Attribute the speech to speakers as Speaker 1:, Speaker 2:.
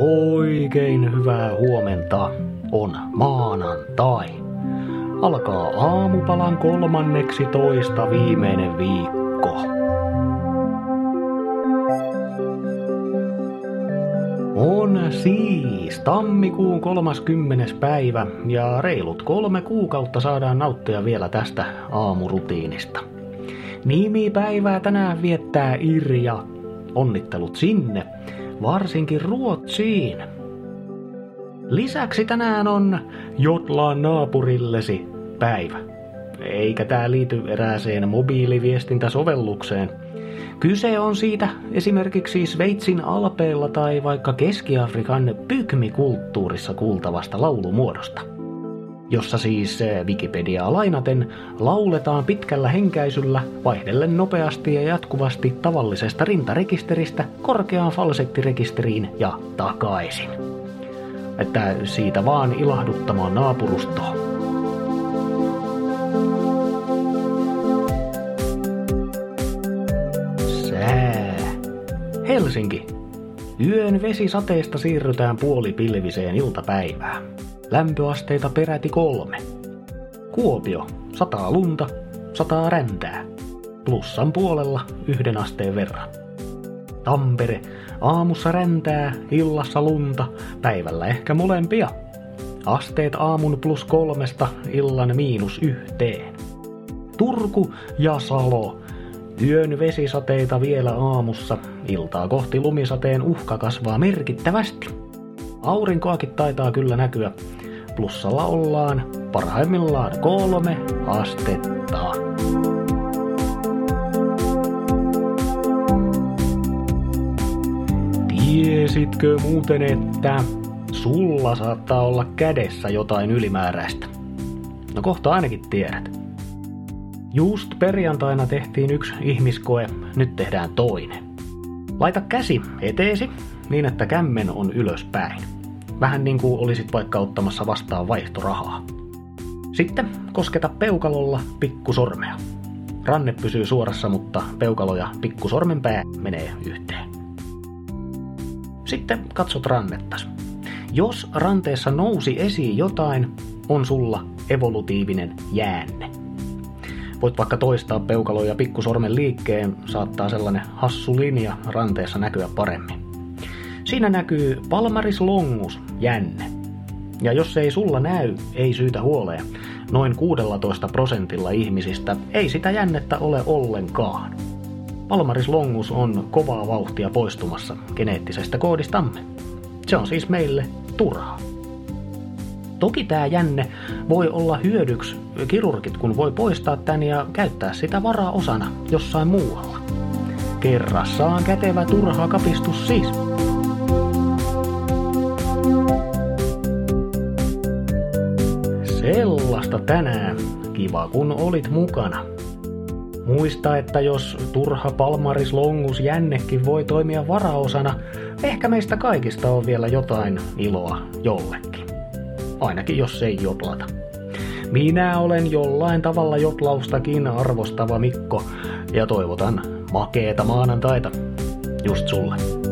Speaker 1: Oikein hyvää huomenta. On maanantai. Alkaa aamupalan kolmanneksi toista viimeinen viikko. On siis tammikuun 30. päivä ja reilut kolme kuukautta saadaan nauttia vielä tästä aamurutiinista. Nimipäivää tänään viettää Irja. Onnittelut sinne varsinkin Ruotsiin. Lisäksi tänään on Jotlaan naapurillesi päivä. Eikä tämä liity erääseen mobiiliviestintäsovellukseen. Kyse on siitä esimerkiksi Sveitsin alpeilla tai vaikka Keski-Afrikan pykmikulttuurissa kuultavasta laulumuodosta jossa siis eh, Wikipediaa lainaten lauletaan pitkällä henkäisyllä vaihdellen nopeasti ja jatkuvasti tavallisesta rintarekisteristä korkeaan falsettirekisteriin ja takaisin. Että siitä vaan ilahduttamaan naapurustoa. Sää. Helsinki. Yön vesisateesta siirrytään puolipilviseen iltapäivään. Lämpöasteita peräti kolme. Kuopio, sataa lunta, sataa räntää. Plussan puolella yhden asteen verran. Tampere, aamussa räntää, illassa lunta, päivällä ehkä molempia. Asteet aamun plus kolmesta, illan miinus yhteen. Turku ja Salo. Yön vesisateita vielä aamussa, iltaa kohti lumisateen uhka kasvaa merkittävästi. Aurinkoakin taitaa kyllä näkyä. Plussalla ollaan parhaimmillaan kolme astetta. Tiesitkö muuten, että sulla saattaa olla kädessä jotain ylimääräistä? No kohta ainakin tiedät. Just perjantaina tehtiin yksi ihmiskoe, nyt tehdään toinen. Laita käsi eteesi niin, että kämmen on ylöspäin. Vähän niin kuin olisit vaikka ottamassa vastaan vaihtorahaa. Sitten kosketa peukalolla pikkusormea. Ranne pysyy suorassa, mutta peukalo ja pikkusormen pää menee yhteen. Sitten katsot rannettas. Jos ranteessa nousi esiin jotain, on sulla evolutiivinen jäänne. Voit vaikka toistaa peukalo ja pikkusormen liikkeen, saattaa sellainen hassu linja ranteessa näkyä paremmin. Siinä näkyy Palmaris longus, jänne. Ja jos se ei sulla näy, ei syytä huoleen. Noin 16 prosentilla ihmisistä ei sitä jännettä ole ollenkaan. Palmaris longus on kovaa vauhtia poistumassa geneettisestä koodistamme. Se on siis meille turhaa. Toki tämä jänne voi olla hyödyksi kirurgit, kun voi poistaa tän ja käyttää sitä varaosana jossain muualla. Kerrassaan kätevä turha kapistus siis. Sellaista tänään. Kiva kun olit mukana. Muista, että jos turha palmaris longus jännekin voi toimia varaosana, ehkä meistä kaikista on vielä jotain iloa jollekin. Ainakin jos ei jotlata. Minä olen jollain tavalla jotlaustakin arvostava Mikko ja toivotan makeeta maanantaita just sulle.